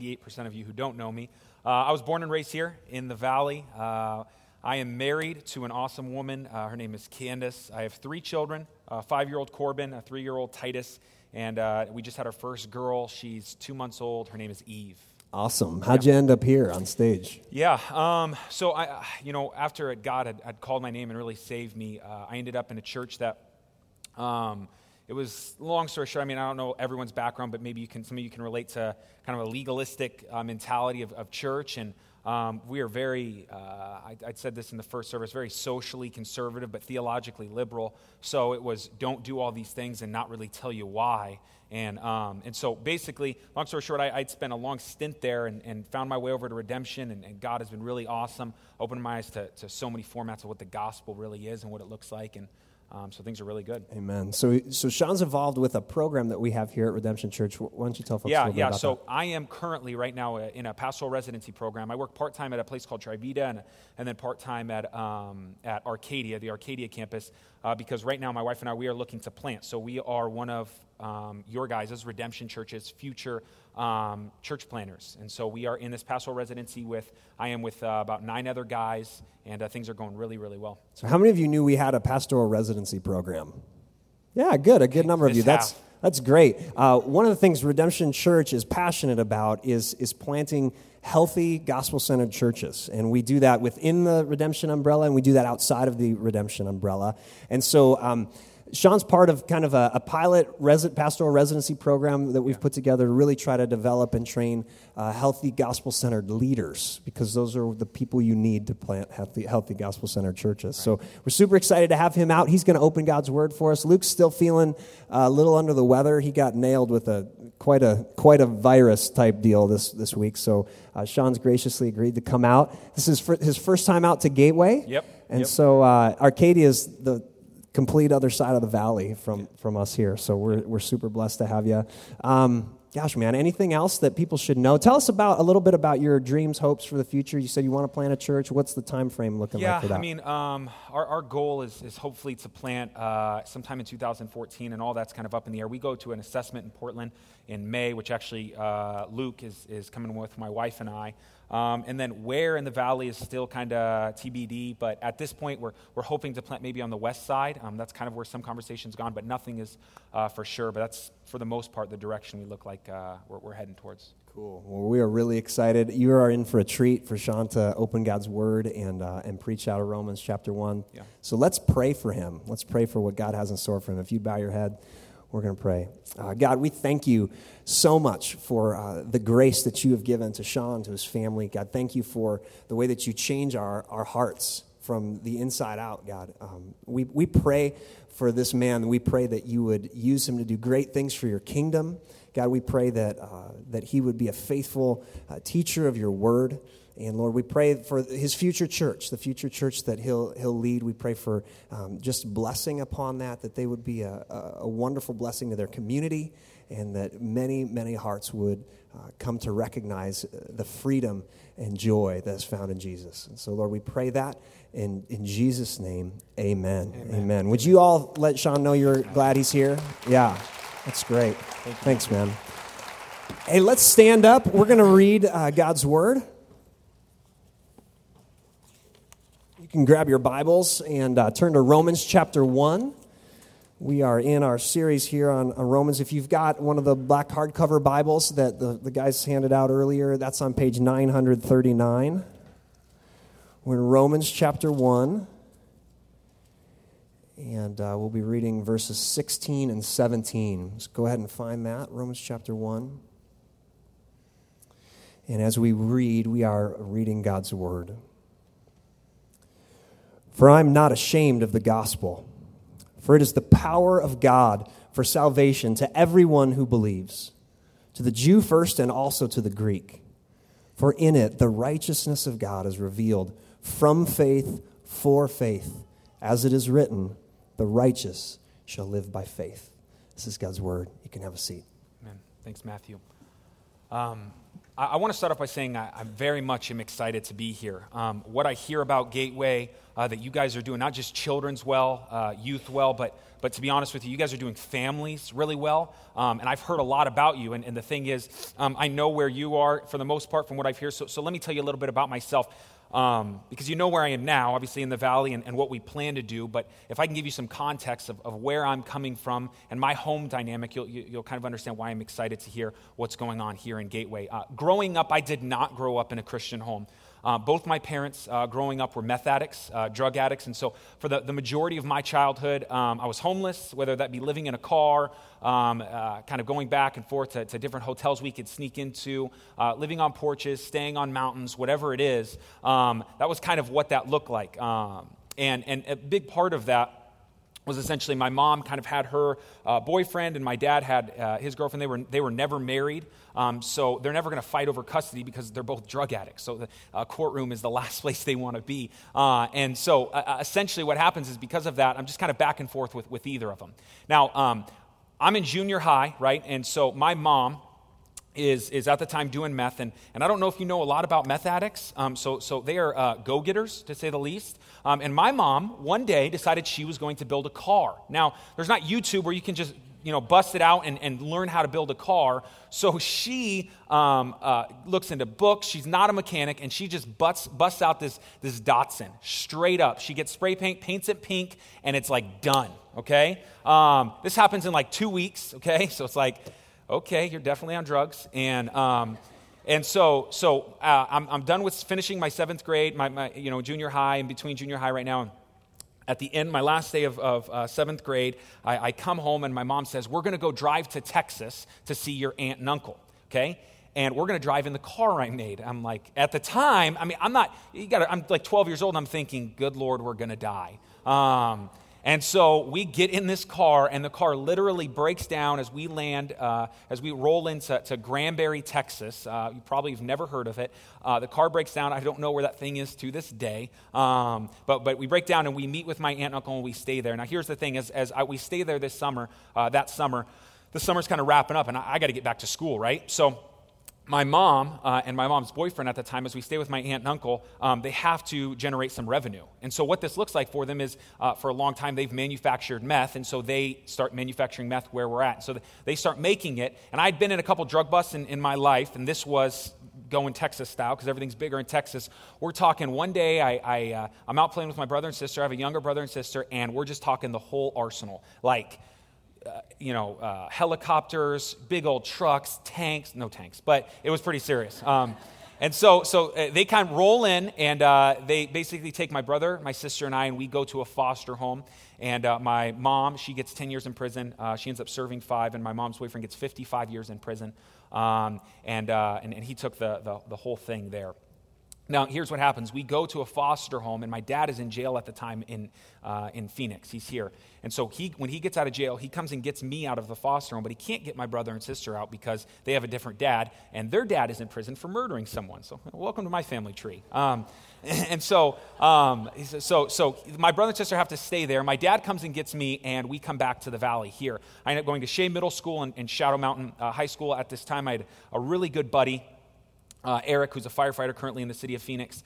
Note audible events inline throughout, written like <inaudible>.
98% of you who don't know me. Uh, I was born and raised here in the Valley. Uh, I am married to an awesome woman. Uh, her name is Candace. I have three children a five year old Corbin, a three year old Titus, and uh, we just had our first girl. She's two months old. Her name is Eve. Awesome. How'd you end up here on stage? Yeah. Um, so I, you know, after God had, had, called my name and really saved me, uh, I ended up in a church that, um, it was long story short. I mean, I don't know everyone's background, but maybe you can, some of you can relate to kind of a legalistic uh, mentality of, of, church. And um, we are very, uh, I, I said this in the first service, very socially conservative, but theologically liberal. So it was don't do all these things and not really tell you why. And, um, and so basically, long story short, I, would spent a long stint there and, and, found my way over to redemption. And, and God has been really awesome, opening my eyes to, to so many formats of what the gospel really is and what it looks like. And um, so things are really good. Amen. So, so Sean's involved with a program that we have here at Redemption Church. Why don't you tell folks yeah, a little yeah. bit about so that? I am currently right now uh, in a pastoral residency program. I work part time at a place called Trivita, and, and then part time at um, at Arcadia, the Arcadia campus, uh, because right now my wife and I we are looking to plant. So we are one of um, your guys' as Redemption Church's future um, church planners. And so we are in this pastoral residency with, I am with uh, about nine other guys, and uh, things are going really, really well. So, how many of you knew we had a pastoral residency program? Yeah, good. A good number of you. That's that's great. Uh, one of the things Redemption Church is passionate about is is planting healthy gospel centered churches, and we do that within the Redemption umbrella, and we do that outside of the Redemption umbrella. And so. Um, Sean's part of kind of a, a pilot resi- pastoral residency program that we've put together to really try to develop and train uh, healthy gospel centered leaders because those are the people you need to plant healthy, healthy gospel centered churches. Right. So we're super excited to have him out. He's going to open God's word for us. Luke's still feeling uh, a little under the weather. He got nailed with a quite a quite a virus type deal this this week. So uh, Sean's graciously agreed to come out. This is his first time out to Gateway. Yep. And yep. so uh, Arcadia is the complete other side of the valley from, from us here. So we're, we're super blessed to have you. Um, gosh, man, anything else that people should know? Tell us about a little bit about your dreams, hopes for the future. You said you want to plant a church. What's the time frame looking yeah, like for that? Yeah, I mean, um, our, our goal is, is hopefully to plant uh, sometime in 2014, and all that's kind of up in the air. We go to an assessment in Portland in May, which actually uh, Luke is, is coming with my wife and I. Um, and then where in the valley is still kind of TBD, but at this point, we're, we're hoping to plant maybe on the west side. Um, that's kind of where some conversation's gone, but nothing is uh, for sure. But that's, for the most part, the direction we look like uh, we're, we're heading towards. Cool. Well, we are really excited. You are in for a treat for Sean to open God's Word and, uh, and preach out of Romans chapter 1. Yeah. So let's pray for him. Let's pray for what God has in store for him. If you bow your head, we're going to pray. Uh, God, we thank you so much for uh, the grace that you have given to Sean, to his family. God, thank you for the way that you change our, our hearts from the inside out, God. Um, we, we pray for this man. We pray that you would use him to do great things for your kingdom. God, we pray that, uh, that he would be a faithful uh, teacher of your word. And Lord, we pray for his future church, the future church that he'll, he'll lead. We pray for um, just blessing upon that, that they would be a, a, wonderful blessing to their community, and that many, many hearts would uh, come to recognize uh, the freedom and joy that is found in Jesus. And so, Lord, we pray that in, in Jesus' name, amen. Amen. amen. Would you all let Sean know you're glad he's here? Yeah, that's great. Thank Thanks, man. Hey, let's stand up. We're going to read uh, God's word. Can grab your Bibles and uh, turn to Romans chapter 1. We are in our series here on, on, Romans. If you've got one of the black hardcover Bibles that the, the guys handed out earlier, that's on page 939. We're in Romans chapter 1. And uh, we'll be reading verses 16 and 17. Let's go ahead and find that, Romans chapter 1. And as we read, we are reading God's Word. For I am not ashamed of the gospel, for it is the power of God for salvation to everyone who believes, to the Jew first and also to the Greek. For in it the righteousness of God is revealed from faith for faith, as it is written, the righteous shall live by faith. This is God's word. You can have a seat. Amen. Thanks, Matthew. Um, I, want to start off by saying I, I, very much am excited to be here. Um, what I hear about Gateway, uh, that you guys are doing, not just children's well, uh, youth well, but, but to be honest with you, you guys are doing families really well. Um, and I've heard a lot about you. And, and the thing is, um, I know where you are for the most part from what I've heard. So, so let me tell you a little bit about myself. Um, because you know where I am now, obviously in the valley, and, and, what we plan to do. But if I can give you some context of, of where I'm coming from and my home dynamic, you'll, you, will kind of understand why I'm excited to hear what's going on here in Gateway. Uh, growing up, I did not grow up in a Christian home. Uh, both my parents uh, growing up were meth addicts, uh, drug addicts, and so for the, the majority of my childhood, um, I was homeless, whether that be living in a car, um, uh, kind of going back and forth to, to, different hotels we could sneak into, uh, living on porches, staying on mountains, whatever it is. Um, that was kind of what that looked like. Um, and, and a big part of that was essentially my mom kind of had her uh, boyfriend and my dad had uh, his girlfriend. They were, they were never married, um, so they're never going to fight over custody because they're both drug addicts. So the uh, courtroom is the <laughs> last place they want to be. Uh, and so uh, uh, essentially what happens is because of that, I'm just kind of back and forth with, with either of them. Now, um, I'm in junior high, right? And so my mom, is, is at the time doing meth. And, and I don't know if you know a lot about meth addicts. Um, so, so they are uh, go getters, to say the least. Um, and my mom, one day, decided she was going to build a car. Now, there's not YouTube where you can just you know, bust it out and, and learn how to build a car. So she um, uh, looks into books. She's not a mechanic, and she just busts, busts out this, this Datsun straight up. She gets spray paint, paints it pink, and it's like done, okay? Um, this happens in like two weeks, okay? <laughs> So it's like, okay, you're definitely on drugs. And, um, and so, so uh, I'm, I'm done with finishing my seventh grade, my, my, you know, junior high, and between junior high right now. At the end, my last day of, of uh, seventh grade, I, I come home and my mom says, We're going to go drive to Texas to see your aunt and uncle, okay? and we're going to drive in the car I made. I'm like, at the time, I mean, I'm not, you got I'm like 12 years old, and I'm thinking, good Lord, we're going to die. Um, and so we get in this car, and the car literally breaks down as we land, uh, as we roll into to Granbury, Texas. Uh, you probably have never heard of it. Uh, the car breaks down. I don't know where that thing is to this day. Um, but, but we break down, and we meet with my aunt and uncle, and we stay there. Now, here's the thing as, as I, we stay there this summer, uh, that summer, the summer's kind of wrapping up, and I, I got to get back to school, right? So my mom uh, and my mom's boyfriend at the time, as we stay with my aunt and uncle, um, they have to generate some revenue. And so, what this looks like for them is uh, for a long time, they've manufactured meth, and so they start manufacturing meth where we're at. So, they start making it. And I'd been in a couple drug busts in, in my life, and this was going Texas style because everything's bigger in Texas. We're talking one day, I, I, uh, I'm out playing with my brother and sister. I have a younger brother and sister, and we're just talking the whole arsenal. Like, uh, you know, uh, helicopters, big old trucks, tanks, no tanks, but it was pretty serious. Um, and so, so uh, they kind of roll in and uh, they basically take my brother, my sister, and I, and we go to a foster home. And uh, my mom, she gets 10 years in prison. Uh, she ends up serving five, and my mom's boyfriend gets 55 years in prison. Um, and, and, and, he took the, the, the whole thing there. Now, here's what happens. We go to a foster home, and my dad is in jail at the time in, uh, in Phoenix. He's here. And so he, when he gets out of jail, he comes and gets me out of the foster home, but he can't get my brother and sister out because they have a different dad, and their dad is in prison for murdering someone. So, welcome to my family tree. Um, <laughs> and so, um, so, so my brother and sister have to stay there. My dad comes and gets me, and we come back to the valley here. I end up going to Shea Middle School and, and Shadow Mountain uh, High School. At this time, I had a really good buddy uh, Eric, who's a firefighter currently in the city of Phoenix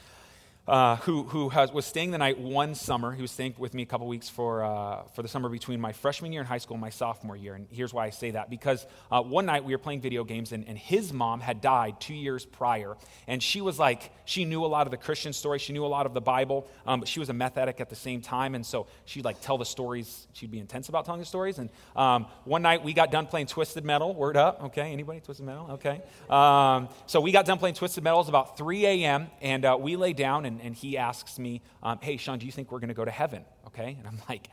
uh, who, who has, was staying the night one summer. He was staying with me a couple weeks for, uh, for the summer between my freshman year in high school and my sophomore year. And here's why I say that because uh, one night we were playing video games, and, and his mom had died two years prior. And she was like, she knew a lot of the Christian stories, she knew a lot of the Bible, um, but she was a meth addict at the same time. And so she'd like tell the stories, she'd be intense about telling the stories. And um, one night we got done playing Twisted Metal. Word up, okay? Anybody? Twisted Metal? Okay. Um, so we got done playing Twisted Metal. It was about 3 a.m., and uh, we lay down, and, and he asks me, um, Hey, Sean, do you think we're going to go to heaven? Okay. And I'm like,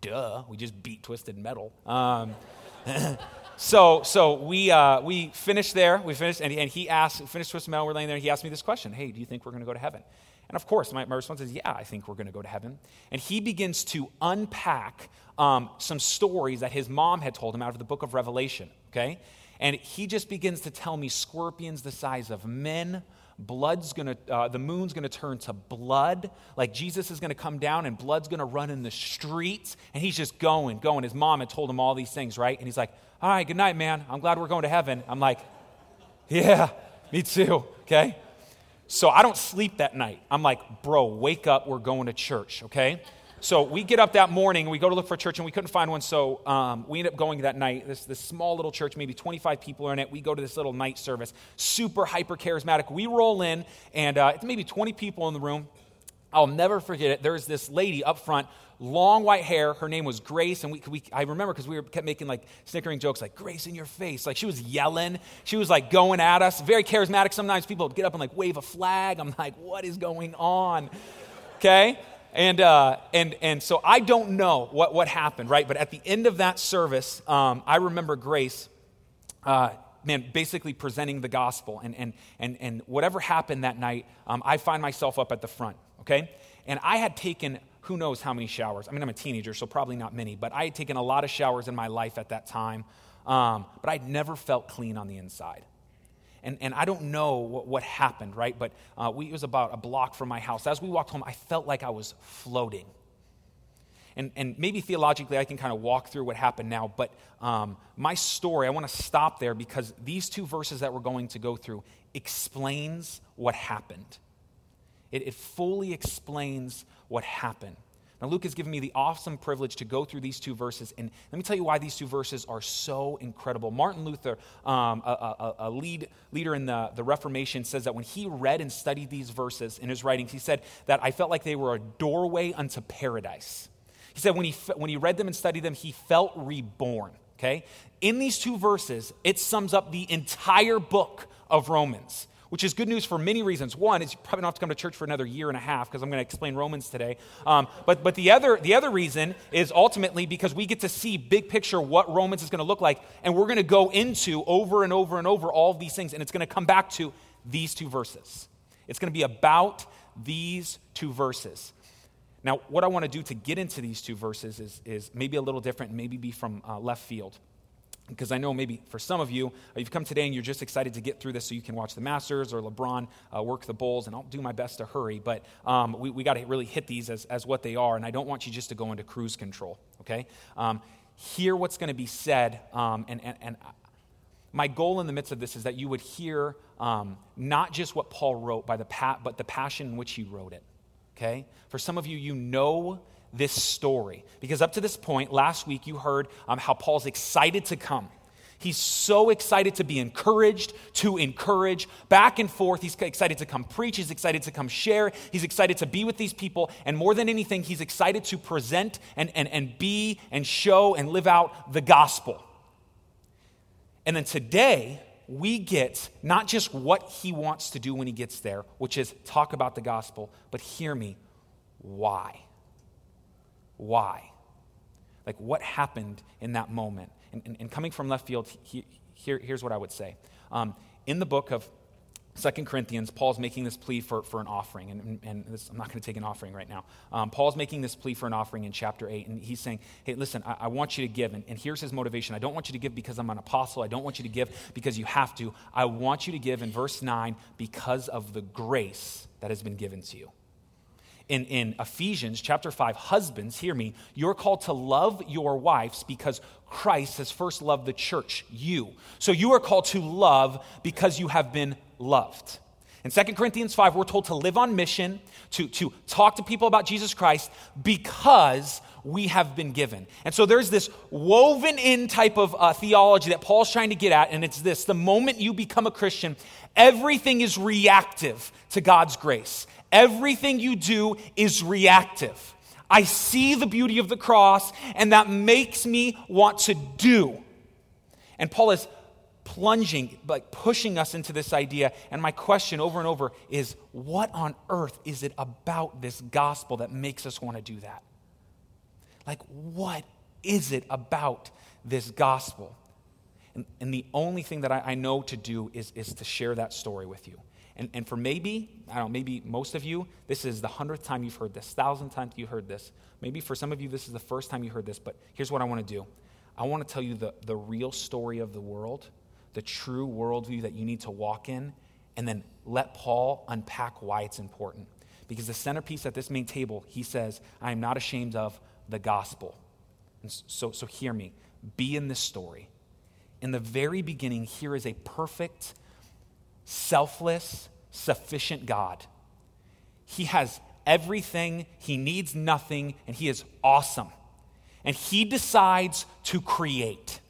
Duh, we just beat Twisted Metal. Um, <laughs> so so we, uh, we finished there. We finished, and, and he asked, finished Twisted Metal, we're laying there, and he asked me this question Hey, do you think we're going to go to heaven? And of course, my, my response is, Yeah, I think we're going to go to heaven. And he begins to unpack um, some stories that his mom had told him out of the book of Revelation, okay? And he just begins to tell me scorpions the size of men blood's going to, uh, the moon's going to turn to blood. Like Jesus is going to come down and blood's going to run in the streets. And he's just going, going. His mom had told him all these things, right? And he's like, all right, good night, man. I'm glad we're going to heaven. I'm like, yeah, me too, okay? So I don't sleep that night. I'm like, bro, wake up. We're going to church, okay? So we get up that morning we go to look for a church and we couldn't find one. So um, we end up going that night. This, this small little church, maybe 25 people are in it. We go to this little night service, super hyper charismatic. We roll in and uh, it's maybe 20 people in the room. I'll never forget it. There's this lady up front, long white hair. Her name was Grace, and we, we I remember because we were, kept making like snickering jokes, like Grace in your face. Like she was yelling, she was like going at us. Very charismatic. Sometimes people would get up and like wave a flag. I'm like, what is going on? Okay. And, uh, and, and so I don't know what, what happened, right? But at the end of that service, um, I remember Grace, uh, man, basically presenting the gospel. And, and, and, and whatever happened that night, um, I find myself up at the front, okay? And I had taken who knows how many showers. I mean, I'm a teenager, so probably not many, but I had taken a lot of showers in my life at that time. Um, but I'd never felt clean on the inside. And, and I don't know what, what happened, right? But uh, we, it was about a block from my house. As we walked home, I felt like I was floating. And, and maybe theologically I can kind of walk through what happened now, but um, my story, I want to stop there because these two verses that we're going to go through explains what happened. It, it fully explains what happened. Now, Luke has given me the awesome privilege to go through these two verses, and let me tell you why these two verses are so incredible. Martin Luther, um, a, a, a lead, leader in the, the Reformation, says that when he read and studied these verses in his writings, he said that I felt like they were a doorway unto paradise. He said when he, when he read them and studied them, he felt reborn. Okay? In these two verses, it sums up the entire book of Romans which is good news for many reasons. One is you probably don't have to come to church for another year and a half because I'm going to explain Romans today. Um, but but the, other, the other reason is ultimately because we get to see big picture what Romans is going to look like, and we're going to go into over and over and over all of these things, and it's going to come back to these two verses. It's going to be about these two verses. Now, what I want to do to get into these two verses is, is maybe a little different, maybe be from uh, left field because I know maybe for some of you, uh, you've come today and you're just excited to get through this so you can watch the Masters or LeBron uh, work the Bulls, and I'll do my best to hurry, but um, we, we got to really hit these as, as what they are, and I don't want you just to go into cruise control, okay? Um, hear what's going to be said, um, and, and, and my goal in the midst of this is that you would hear um, not just what Paul wrote, by the pa- but the passion in which he wrote it, okay? For some of you, you know this story. Because up to this point, last week you heard um, how Paul's excited to come. He's so excited to be encouraged, to encourage back and forth. He's excited to come preach. He's excited to come share. He's excited to be with these people. And more than anything, he's excited to present and, and, and be and show and live out the gospel. And then today, we get not just what he wants to do when he gets there, which is talk about the gospel, but hear me, why? Why? Like, what happened in that moment? And, and, and coming from left field, he, here, here's what I would say. Um, in the book of Second Corinthians, Paul's making this plea for, for an offering. And, and this, I'm not going to take an offering right now. Um, Paul's making this plea for an offering in chapter 8. And he's saying, hey, listen, I, I want you to give. And, and, here's his motivation I don't want you to give because I'm an apostle. I don't want you to give because you have to. I want you to give in verse 9 because of the grace that has been given to you in, in Ephesians chapter 5, husbands, hear me, you're called to love your wives because Christ has first loved the church, you. So you are called to love because you have been loved. In 2 Corinthians 5, we're told to live on mission, to, to talk to people about Jesus Christ because we have been given. And so there's this woven in type of uh, theology that Paul's trying to get at, and it's this the moment you become a Christian, everything is reactive to God's grace. Everything you do is reactive. I see the beauty of the cross, and that makes me want to do. And Paul is plunging, like pushing us into this idea. And my question over and over is what on earth is it about this gospel that makes us want to do that? Like, what is it about this gospel? And, and the only thing that I, I know to do is, is to share that story with you. And, and for maybe, I don't know, maybe most of you, this is the hundredth time you've heard this, thousandth time you heard this. Maybe for some of you, this is the first time you heard this, but here's what I want to do I want to tell you the, the real story of the world, the true worldview that you need to walk in, and then let Paul unpack why it's important. Because the centerpiece at this main table, he says, I am not ashamed of the gospel. And so, so hear me. Be in this story. In the very beginning, here is a perfect selfless, sufficient God. He has everything, he needs nothing, and he is awesome. And he decides to create.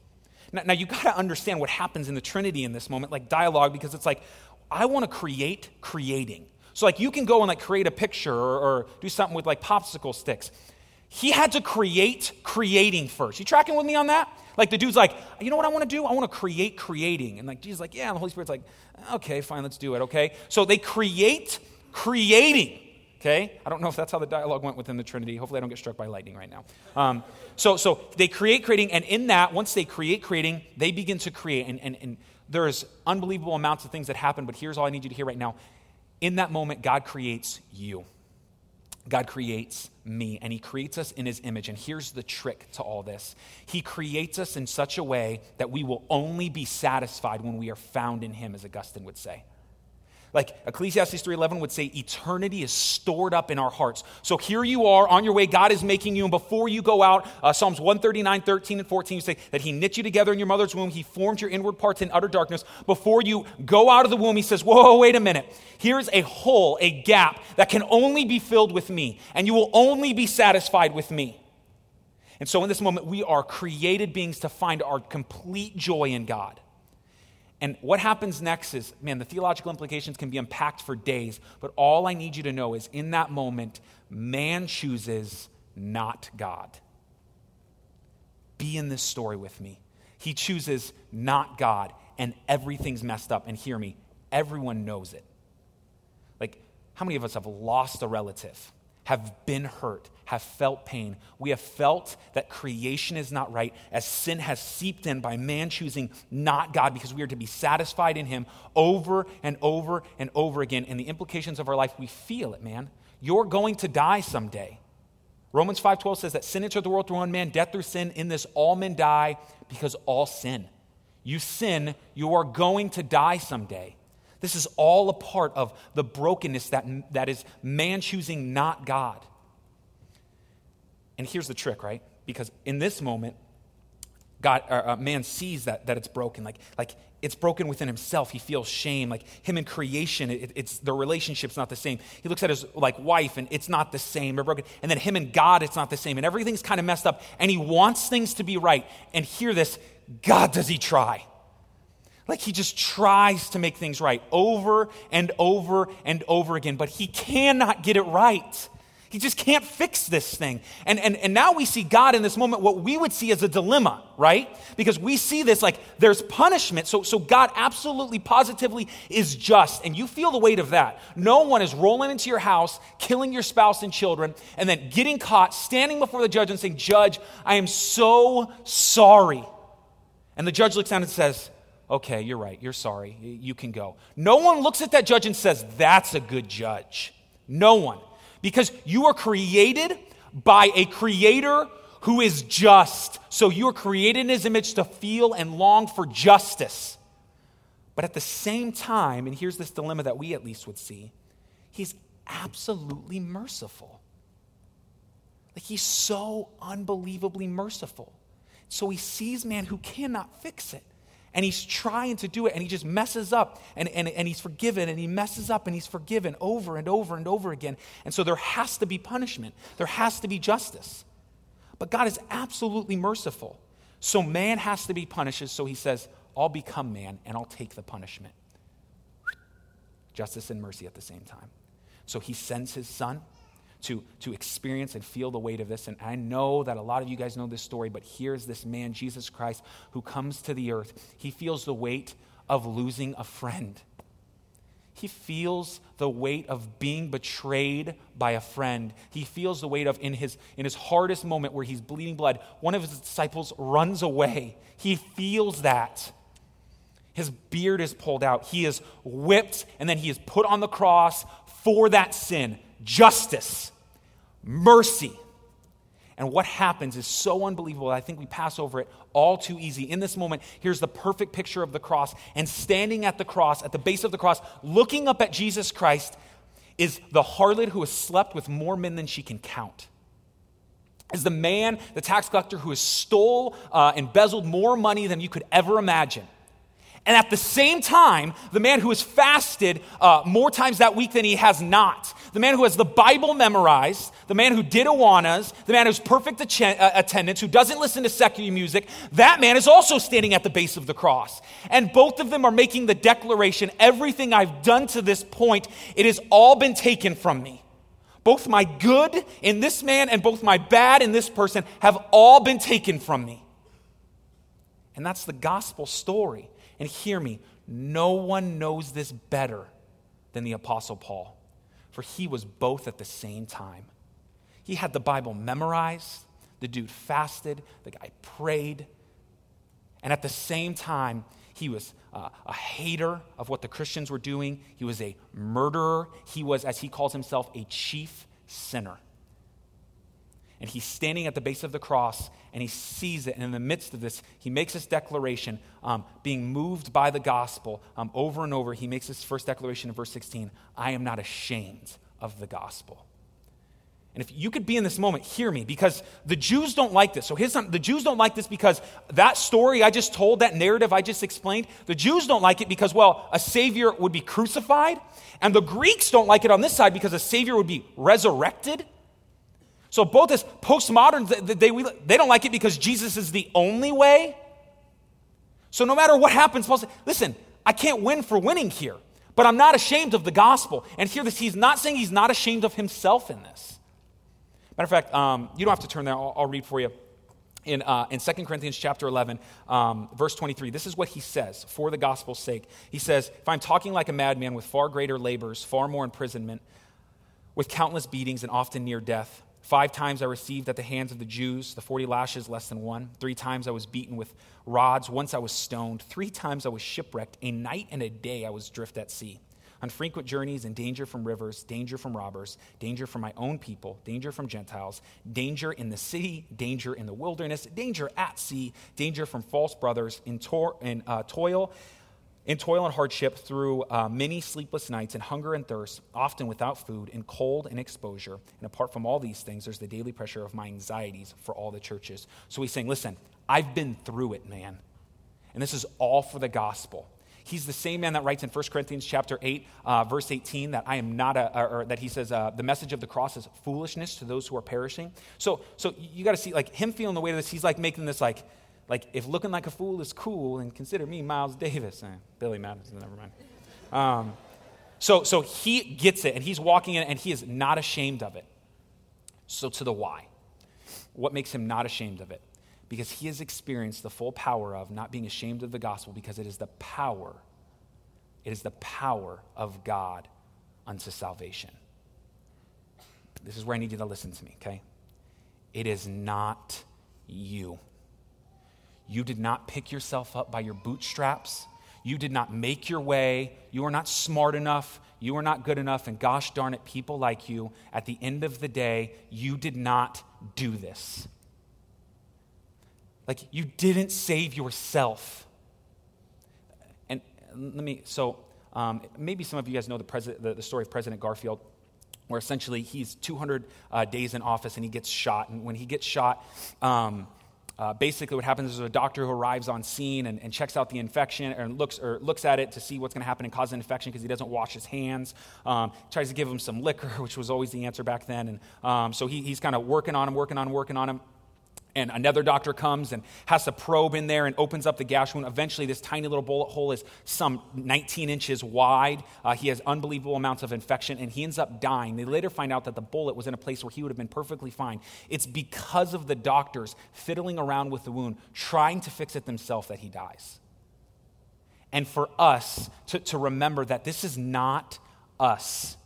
Now, now you got to understand what happens in the Trinity in this moment, like dialogue, because it's like, I want to create creating. So, like, you can go and like create a picture or, or do something with like popsicle sticks. He had to create creating first. You tracking with me on that? Like the dude's like, you know what I want to do? I want to create creating. And like Jesus like, yeah, and the Holy Spirit's like, okay, fine, let's do it, okay? So they create creating. Okay? I don't know if that's how the dialogue went within the Trinity. Hopefully, I don't get struck by lightning right now. Um, so, so they create creating, and in that, once they create creating, they begin to create. And, and, and there's unbelievable amounts of things that happen, but here's all I need you to hear right now. In that moment, God creates you. God creates me, and He creates us in His image. And here's the trick to all this He creates us in such a way that we will only be satisfied when we are found in Him, as Augustine would say. Like Ecclesiastes 3:11 would say eternity is stored up in our hearts. So here you are on your way God is making you and before you go out uh, Psalms 139 13 and 14 you say that he knit you together in your mother's womb he formed your inward parts in utter darkness before you go out of the womb he says whoa wait a minute here's a hole a gap that can only be filled with me and you will only be satisfied with me. And so in this moment we are created beings to find our complete joy in God. And what happens next is, man, the theological implications can be unpacked for days, but all I need you to know is in that moment, man chooses not God. Be in this story with me. He chooses not God, and everything's messed up. And hear me, everyone knows it. Like, how many of us have lost a relative? Have been hurt, have felt pain. We have felt that creation is not right as sin has seeped in by man choosing not God because we are to be satisfied in Him over and over and over again. And the implications of our life, we feel it, man. You're going to die someday. Romans 5:12 says that sin entered the world through one man, death through sin. In this all men die because all sin. You sin, you are going to die someday. This is all a part of the brokenness that, that is man choosing not God. And here's the trick, right? Because in this moment, God, uh, man sees that, that it's broken. Like, like it's broken within himself. He feels shame. Like him in creation, it, it's the relationship's not the same. He looks at his like wife, and it's not the same. They're broken. And then him and God, it's not the same. And everything's kind of messed up. And he wants things to be right. And hear this: God, does he try? Like he just tries to make things right over and over and over again, but he cannot get it right. He just can't fix this thing. And, and, and now we see God in this moment, what we would see as a dilemma, right? Because we see this like there's punishment. So, so God absolutely, positively is just. And you feel the weight of that. No one is rolling into your house, killing your spouse and children, and then getting caught, standing before the judge and saying, Judge, I am so sorry. And the judge looks down and says, okay, you're right, you're sorry, you can go. No one looks at that judge and says, that's a good judge. No one. Because you are created by a creator who is just. So you are created in his image to feel and long for justice. But at the same time, and here's this dilemma that we at least would see, he's absolutely merciful. Like he's so unbelievably merciful. So he sees man who cannot fix it and he's trying to do it and he just messes up and, and, and he's forgiven and he messes up and he's forgiven over and over and over again. And so there has to be punishment, there has to be justice. But God is absolutely merciful. So man has to be punished. So he says, I'll become man and I'll take the punishment. Justice and mercy at the same time. So he sends his son to, to experience and feel the weight of this. And I know that a lot of you guys know this story, but here's this man, Jesus Christ, who comes to the earth. He feels the weight of losing a friend. He feels the weight of being betrayed by a friend. He feels the weight of, in his, in his hardest moment where he's bleeding blood, one of his disciples runs away. He feels that. His beard is pulled out. He is whipped, and then he is put on the cross for that sin justice, mercy. And what happens is so unbelievable. I think we pass over it all too easy. In this moment, here's the perfect picture of the cross. And standing at the cross, at the base of the cross, looking up at Jesus Christ, is the harlot who has slept with more men than she can count. Is the man, the tax collector, who has stole, uh, embezzled more money than you could ever imagine. And at the same time, the man who has fasted uh, more times that week than he has not. the man who has the Bible memorized, the man who did Awanas, the man who's perfect uh, attendance, who doesn't listen to secular music, that man is also standing at the base of the cross. And both of them are making the declaration everything I've done to this point, it has all been taken from me. Both my good in this man and both my bad in this person have all been taken from me. And that's the gospel story. And hear me, no one knows this better than the Apostle Paul, for he was both at the same time. He had the Bible memorized, the dude fasted, the guy prayed, and at the same time, he was uh, a hater of what the Christians were doing. He was a murderer. He was, as he calls himself, a chief sinner. And he's standing at the base of the cross and he sees it. And in the midst of this, he makes this declaration, um, being moved by the gospel um, over and over. He makes this first declaration in verse 16 I am not ashamed of the gospel. And if you could be in this moment, hear me, because the Jews don't like this. So his, the Jews don't like this because that story I just told, that narrative I just explained, the Jews don't like it because, well, a Savior would be crucified. And the Greeks don't like it on this side because a Savior would be resurrected. So both as postmoderns, they, they, they don't like it because Jesus is the only way. So no matter what happens, Paul says, listen, I can't win for winning here, but I'm not ashamed of the gospel. And hear this, he's not saying he's not ashamed of himself in this. Matter of fact, um, you don't have to turn there, I'll, I'll read for you. In, uh, in 2 Corinthians chapter 11, um, verse 23, this is what he says for the gospel's sake. He says, If I'm talking like a madman with far greater labors, far more imprisonment, with countless beatings and often near death, Five times I received at the hands of the Jews the 40 lashes less than one. Three times I was beaten with rods. Once I was stoned. Three times I was shipwrecked. A night and a day I was adrift at sea. On frequent journeys in danger from rivers, danger from robbers, danger from my own people, danger from Gentiles, danger in the city, danger in the wilderness, danger at sea, danger from false brothers, in, in uh, toil in toil and hardship through uh, many sleepless nights and hunger and thirst, often without food, in cold and exposure. And apart from all these things, there's the daily pressure of my anxieties for all the churches. So he's saying, listen, I've been through it, man. And this is all for the gospel. He's the same man that writes in 1 Corinthians chapter 8, uh, verse 18, that I am not a, or that he says, uh, the message of the cross is foolishness to those who are perishing. So, so you got to see, like, him feeling the weight of this, he's like making this, like, like, if looking like a fool is cool, then consider me Miles Davis. Eh, Billy Madison, never mind. Um, so, so he gets it, and he's walking in, and he is not ashamed of it. So, to the why. What makes him not ashamed of it? Because he has experienced the full power of not being ashamed of the gospel, because it is the power, it is the power of God unto salvation. This is where I need you to listen to me, okay? It is not you. You did not pick yourself up by your bootstraps. You did not make your way. You are not smart enough. You are not good enough. And gosh darn it, people like you, at the end of the day, you did not do this. Like, you didn't save yourself. And let me, so um, maybe some of you guys know the, president, the, the story of President Garfield where essentially he's 200 uh, days in office and he gets shot. And when he gets shot, um, uh, basically, what happens is a doctor who arrives on scene and, and checks out the infection and looks, or looks at it to see what's going to happen and cause an infection because he doesn't wash his hands. Um, tries to give him some liquor, <laughs> which was always the answer back then. And um, so he, he's kind of working on him, working on him, working on him and another doctor comes and has to probe in there and opens up the gash wound. Eventually, this tiny little bullet hole is some 19 inches wide. Uh, he has unbelievable amounts of infection, and he ends up dying. They later find out that the bullet was in a place where he would have been perfectly fine. It's because of the doctors fiddling around with the wound, trying to fix it themselves, that he dies. And for us to, to remember that this is not us.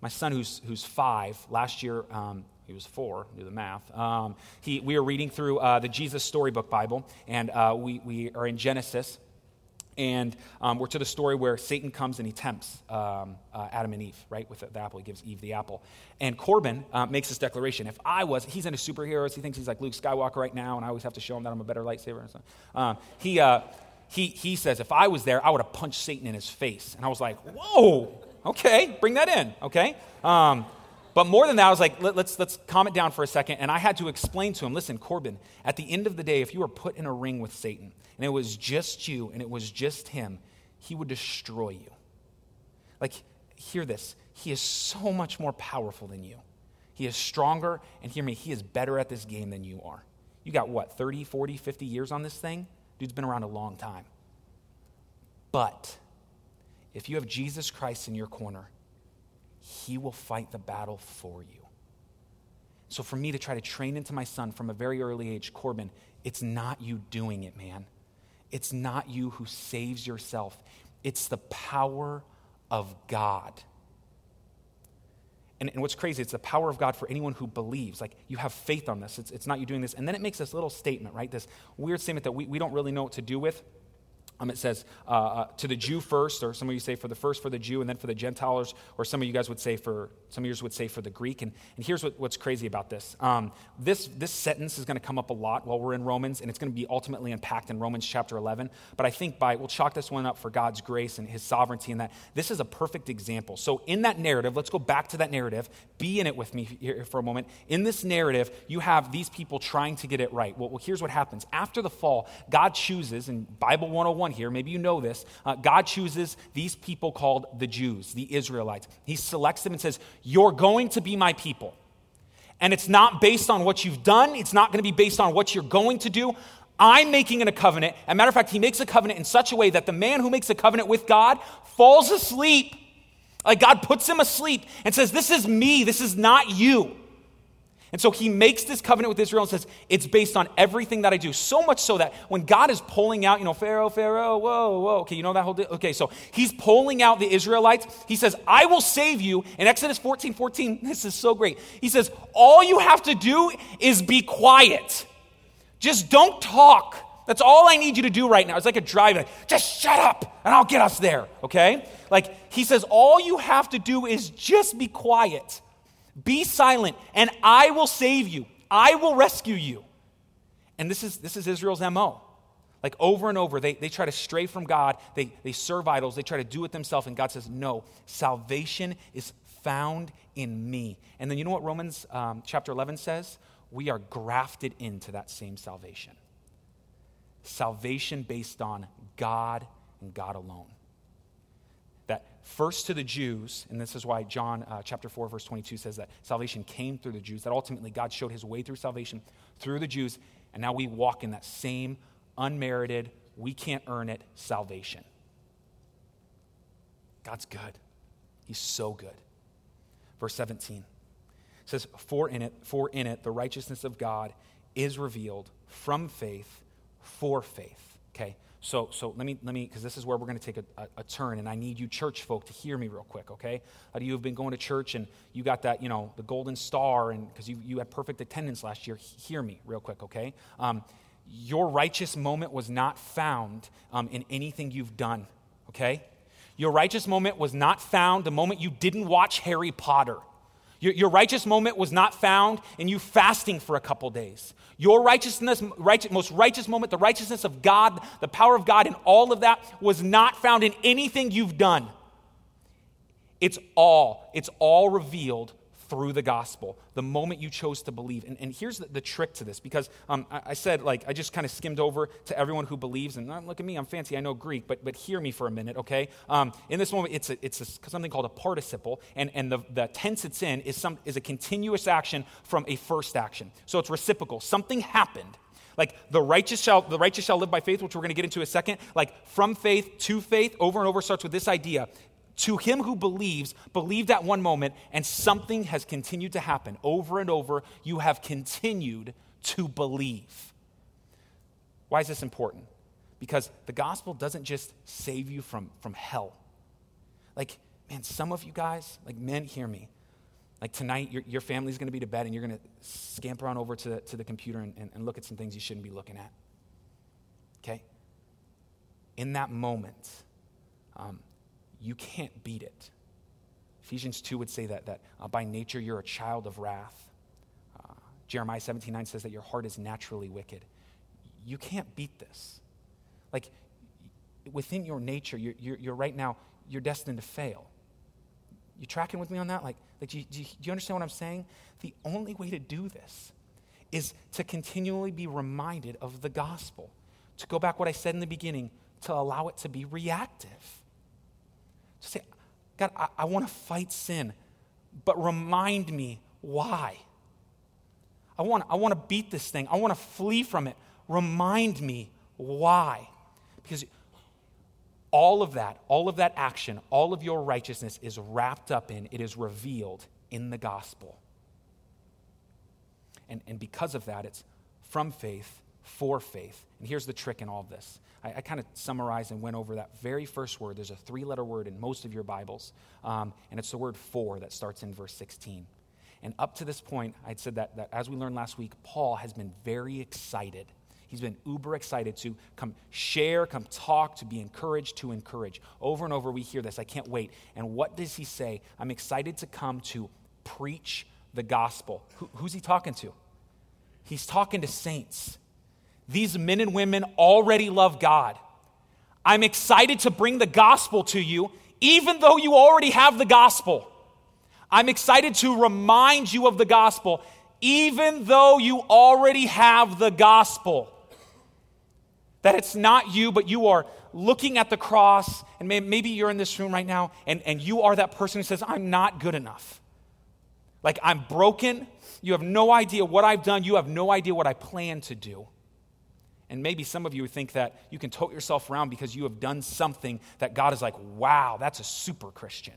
My son, who's, who's five, last year um, he was four, do the math. Um, he, we are reading through uh, the Jesus Storybook Bible, and uh, we, we are in Genesis. And um, we're to the story where Satan comes and he tempts um, uh, Adam and Eve, right, with the, the, apple. He gives Eve the apple. And Corbin uh, makes this declaration. If I was, he's into superheroes. He thinks he's like Luke Skywalker right now, and I always have to show him that I'm a better lightsaber. And Um, he, uh, he, he says, if I was there, I would have punched Satan in his face. And I was like, whoa, okay, bring that in, okay? But more than that, I was like, Let, us let's calm it down for a second. And I had to explain to him listen, Corbin, at the end of the day, if you were put in a ring with Satan and it was just you and it was just him, he would destroy you. Like, hear this, he is so much more powerful than you. He is stronger, and hear me, he is better at this game than you are. You got what, 30, 40, 50 years on this thing? Dude's been around a long time. But if you have Jesus Christ in your corner, he will fight the battle for you. So, for me to try to train into my son from a very early age, Corbin, it's not you doing it, man. It's not you who saves yourself, it's the power of God. And, and, what's crazy, it's the power of God for anyone who believes. Like, you have faith on this. It's, it's not you doing this. And then it makes this little statement, right? This weird statement that we, we don't really know what to do with. Um, it says uh, uh, to the Jew first, or some of you say for the first for the Jew, and then for the Gentiles, or some of you guys would say for some of yours would say for the Greek. And, and here's what, what's crazy about this. Um, this this sentence is going to come up a lot while we're in Romans, and it's going to be ultimately unpacked in Romans chapter 11. But I think by we'll chalk this one up for God's grace and His sovereignty, and that this is a perfect example. So in that narrative, let's go back to that narrative. Be in it with me here for a moment. In this narrative, you have these people trying to get it right. Well, well here's what happens after the fall. God chooses, in Bible 101 1 here, maybe you know this. Uh, God chooses these people called the Jews, the Israelites. He selects them and says, You're going to be my people. And it's not based on what you've done, it's not going to be based on what you're going to do. I'm making a covenant. As a matter of fact, he makes a covenant in such a way that the man who makes a covenant with God falls asleep. Like God puts him asleep and says, This is me, this is not you. And so he makes this covenant with Israel and says, It's based on everything that I do. So much so that when God is pulling out, you know, Pharaoh, Pharaoh, whoa, whoa. Okay, you know that whole deal? Okay, so he's pulling out the Israelites. He says, I will save you. In Exodus 14 14, <laughs> this is so great. He says, All you have to do is be quiet. Just don't talk. That's all I need you to do right now. It's like a driving. Just shut up and I'll get us there, okay? Like he says, All you have to do is just be quiet. Be silent, and I will save you. I will rescue you. And this is, this is Israel's MO. Like over and over, they, they try to stray from God, they, they serve idols, they try to do it themselves, and God says, No, salvation is found in me. And then you know what Romans um, chapter 11 says? We are grafted into that same salvation. Salvation based on God and God alone first to the Jews, and this is why John uh, chapter 4, verse 22 says that salvation came through the Jews, that ultimately God showed his way through salvation through the Jews, and now we walk in that same unmerited, we can't earn it salvation. God's good. He's so good. Verse 17 says, For in it, for in it the righteousness of God is revealed from faith for faith. Okay? So, so let me, let me, because this is where we're going to take a, a, a, turn, and I need you church folk to hear me real quick, okay? You have been going to church and you got that, you know, the golden star, and because you, you had perfect attendance last year? Hear me real quick, okay? Um, your righteous moment was not found um, in anything you've done, okay? Your righteous moment was not found the moment you didn't watch Harry Potter. Your, your righteous moment was not found in you fasting for a couple days. Your righteousness, right, most righteous moment, the righteousness of God, the power of God, and all of that was not found in anything you've done. It's all, it's all revealed through the gospel, the moment you chose to believe. And, and here's the, the, trick to this because um, I, I, said, like, I just kind of skimmed over to everyone who believes, and look at me, I'm fancy, I know Greek, but, but hear me for a minute, okay? Um, in this moment, it's, a, it's a, something called a participle, and, and the, the tense it's in is, some, is a continuous action from a first action. So it's reciprocal. Something happened. Like the righteous shall the righteous shall live by faith, which we're going to get into a second. Like from faith to faith, over and over starts with this idea to him who believes, believed at one moment, and something has continued to happen over and over. You have continued to believe. Why is this important? Because the gospel doesn't just save you from, from hell. Like, man, some of you guys, like men, hear me. Like tonight, your, your family's to be to bed and you're to scamper on over to, to the computer and, and, and look at some things you shouldn't be looking at. Okay? In that moment, um, you can't beat it. Ephesians 2 would say that, that uh, by nature you're a child of wrath. Uh, Jeremiah 17 9 says that your heart is naturally wicked. You can't beat this. Like, within your nature, you're, you're, you're right now, you're destined to fail. You tracking with me on that? Like, like do, you, do, you, do you understand what I'm saying? The only way to do this is to continually be reminded of the gospel. To go back what I said in the beginning, to allow it to be reactive. To say, God, I, I want to fight sin, but remind me why. I want, I want to beat this thing. I want to flee from it. Remind me why. Because all of that, all of that action, all of your righteousness is wrapped up in, it is revealed in the gospel. And, and because of that, it's from faith for faith. And here's the trick in all of this. I, I kind of summarized and went over that very first word. There's a three letter word in most of your Bibles, um, and it's the word for that starts in verse 16. And up to this point, I'd said that, that as we learned last week, Paul has been very excited He's been uber excited to come share, come talk, to be encouraged, to encourage. Over and over, we hear this. I can't wait. And what does he say? I'm excited to come to preach the gospel. Who, who's he talking to? He's talking to saints. These men and women already love God. I'm excited to bring the gospel to you, even though you already have the gospel. I'm excited to remind you of the gospel, even though you already have the gospel. That it's not you, but you are looking at the cross, and maybe you're in this room right now, and, and you are that person who says, I'm not good enough. Like, I'm broken. You have no idea what I've done. You have no idea what I plan to do. And maybe some of you think that you can tote yourself around because you have done something that God is like, wow, that's a super Christian.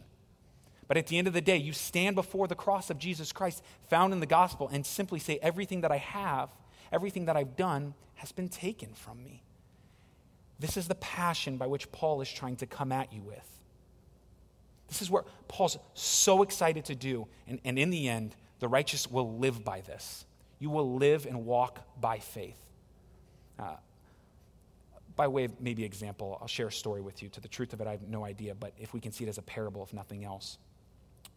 But at the end of the day, you stand before the cross of Jesus Christ found in the gospel and simply say, everything that I have, everything that I've done has been taken from me. This is the passion by which Paul is trying to come at you with. This is what Paul's so excited to do. And, and in the end, the righteous will live by this. You will live and walk by faith. Uh, by way of maybe example, I'll share a story with you. To the truth of it, I have no idea, but if we can see it as a parable, if nothing else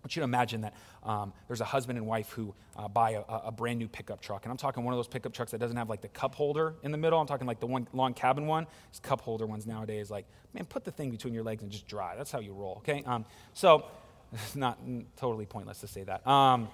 want you to imagine that um, there's a husband and wife who uh, buy a, a, brand new pickup truck. And I'm talking one of those pickup trucks that doesn't have like the cup holder in the middle. I'm talking like the one long cabin one. These cup holder ones nowadays, like, man, put the thing between your legs and just drive. That's how you roll, okay? Um, so it's <laughs> not totally pointless to say that. Um,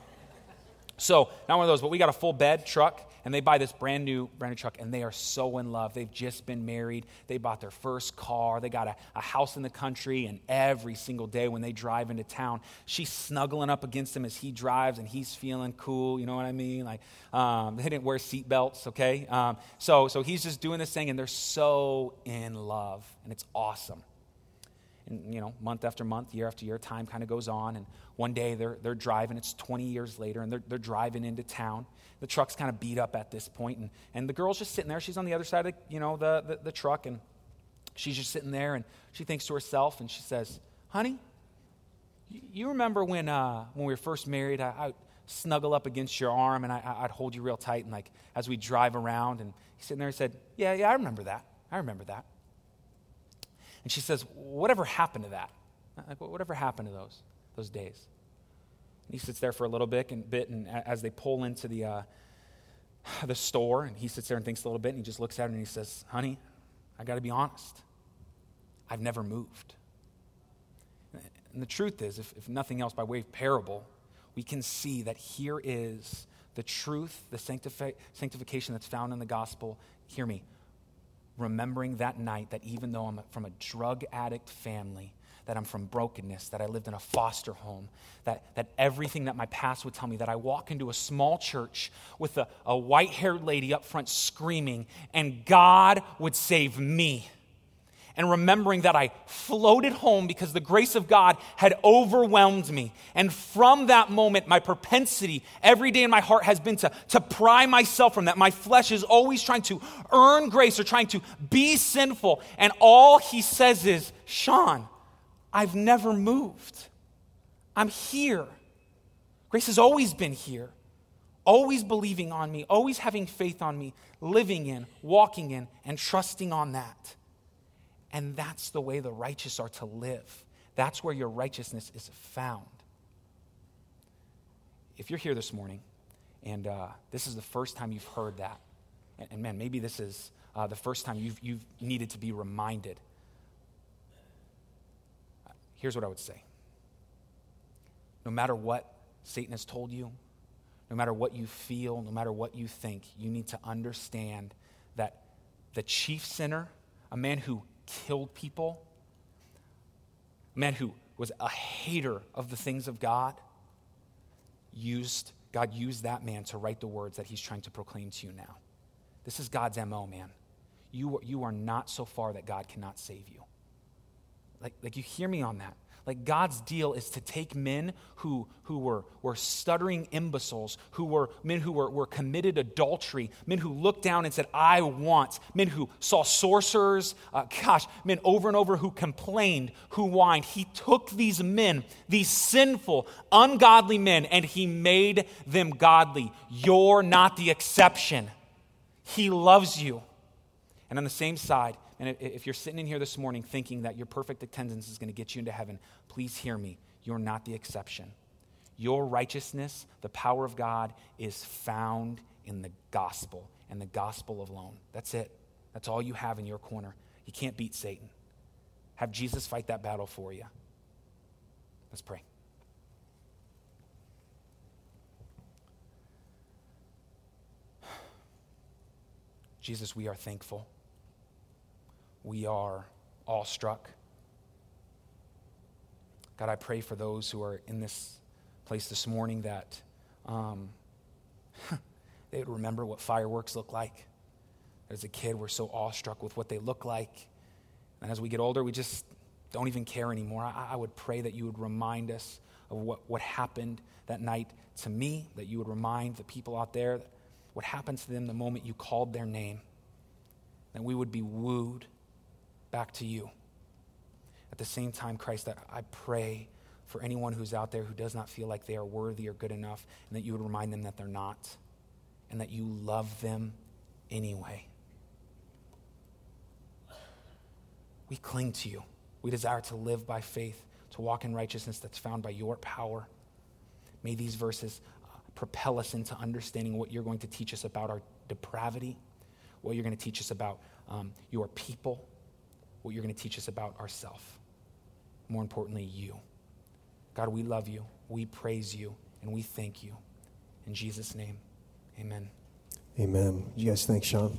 so, not one of those, but we got a full bed truck, and they buy this brand new, brand new truck, and they are so in love. They've just been married. They bought their first car. They got a, a house in the country, and every single day when they drive into town, she's snuggling up against him as he drives, and he's feeling cool. You know what I mean? Like, um, <laughs> they didn't wear seatbelts, okay? Um, so, so he's just doing this thing, and they're so in love, and it's awesome. And, you know, month after month, year after year, time kind of goes on. And one day they're, they're driving, it's 20 years later, and they're, they're driving into town. The truck's kind of beat up at this point, and, and the girl's just sitting there. She's on the other side of the, you know, the, the, the truck, and she's just sitting there, and she thinks to herself, and she says, Honey, you remember when, uh, when we were first married, I, I snuggle up against your arm, and I, I'd hold you real tight, and like as we drive around, and he's sitting there and said, Yeah, yeah, I remember that. I remember that. And she says, Whatever happened to that? Like, whatever happened to those, those days? And he sits there for a little bit, and, bit, and as they pull into the, uh, <sighs> the store, and he sits there and thinks a little bit, and he just looks at her and he says, Honey, I got to be honest. I've never moved. And the truth is, if, if nothing else, by way of parable, we can see that here is the truth, the sanctifi- sanctification that's found in the gospel. Hear me remembering that night that even though I'm from a drug addict family, that I'm from brokenness, that I lived in a foster home, that, that everything that my past would tell me, that I walk into a small church with a, a white haired lady up front screaming, and God would save me and remembering that I floated home because the grace of God had overwhelmed me. And from that moment, my propensity every day in my heart has been to, to pry myself from that. My flesh is always trying to earn grace or trying to be sinful. And all he says is, Sean, I've never moved. I'm here. Grace has always been here, always believing on me, always having faith on me, living in, walking in, and trusting on that. And that's the way the righteous are to live. That's where your righteousness is found. If you're here this morning and uh, this is the first time you've heard that, and, and man, maybe this is uh, the first time you've, you've needed to be reminded, here's what I would say. No matter what Satan has told you, no matter what you feel, no matter what you think, you need to understand that the chief sinner, a man who killed people, a man who was a hater of the things of God, used God used that man to write the words that he's trying to proclaim to you now. This is God's MO, man. You, you are not so far that God cannot save you. Like, like you hear me on that. Like God's deal is to take men who, who were, were stuttering imbeciles, who were men who were, were committed adultery, men who looked down and said, I want, men who saw sorcerers, uh, gosh, men over and over who complained, who whined. He took these men, these sinful, ungodly men, and he made them godly. You're not the exception. He loves you. And on the same side, and if you're sitting in here this morning thinking that your perfect attendance is going to get you into heaven, please hear me. You're not the exception. Your righteousness, the power of God, is found in the gospel and the gospel alone. That's it. That's all you have in your corner. You can't beat Satan. Have Jesus fight that battle for you. Let's pray. <sighs> Jesus, we are thankful we are awestruck. God, I pray for those who are in this place this morning that um, <laughs> they would remember what fireworks look like. As a kid, we're so awestruck with what they look like. And as we get older, we just don't even care anymore. I, I would pray that you would remind us of what, what happened that night to me, that you would remind the people out there what happened to them the moment you called their name, that we would be wooed back to you. At the same time, Christ, I pray for anyone who's out there who does not feel like they are worthy or good enough, and that you would remind them that they're not, and that you love them anyway. We cling to you. We desire to live by faith, to walk in righteousness that's found by your power. May these verses uh, propel us into understanding what you're going to teach us about our depravity, what you're going to teach us about um, your people, what you're going to teach us about ourselves. More importantly, you. God, we love you, we praise you, and we thank you. In Jesus' name, amen. Amen. You guys thank Sean.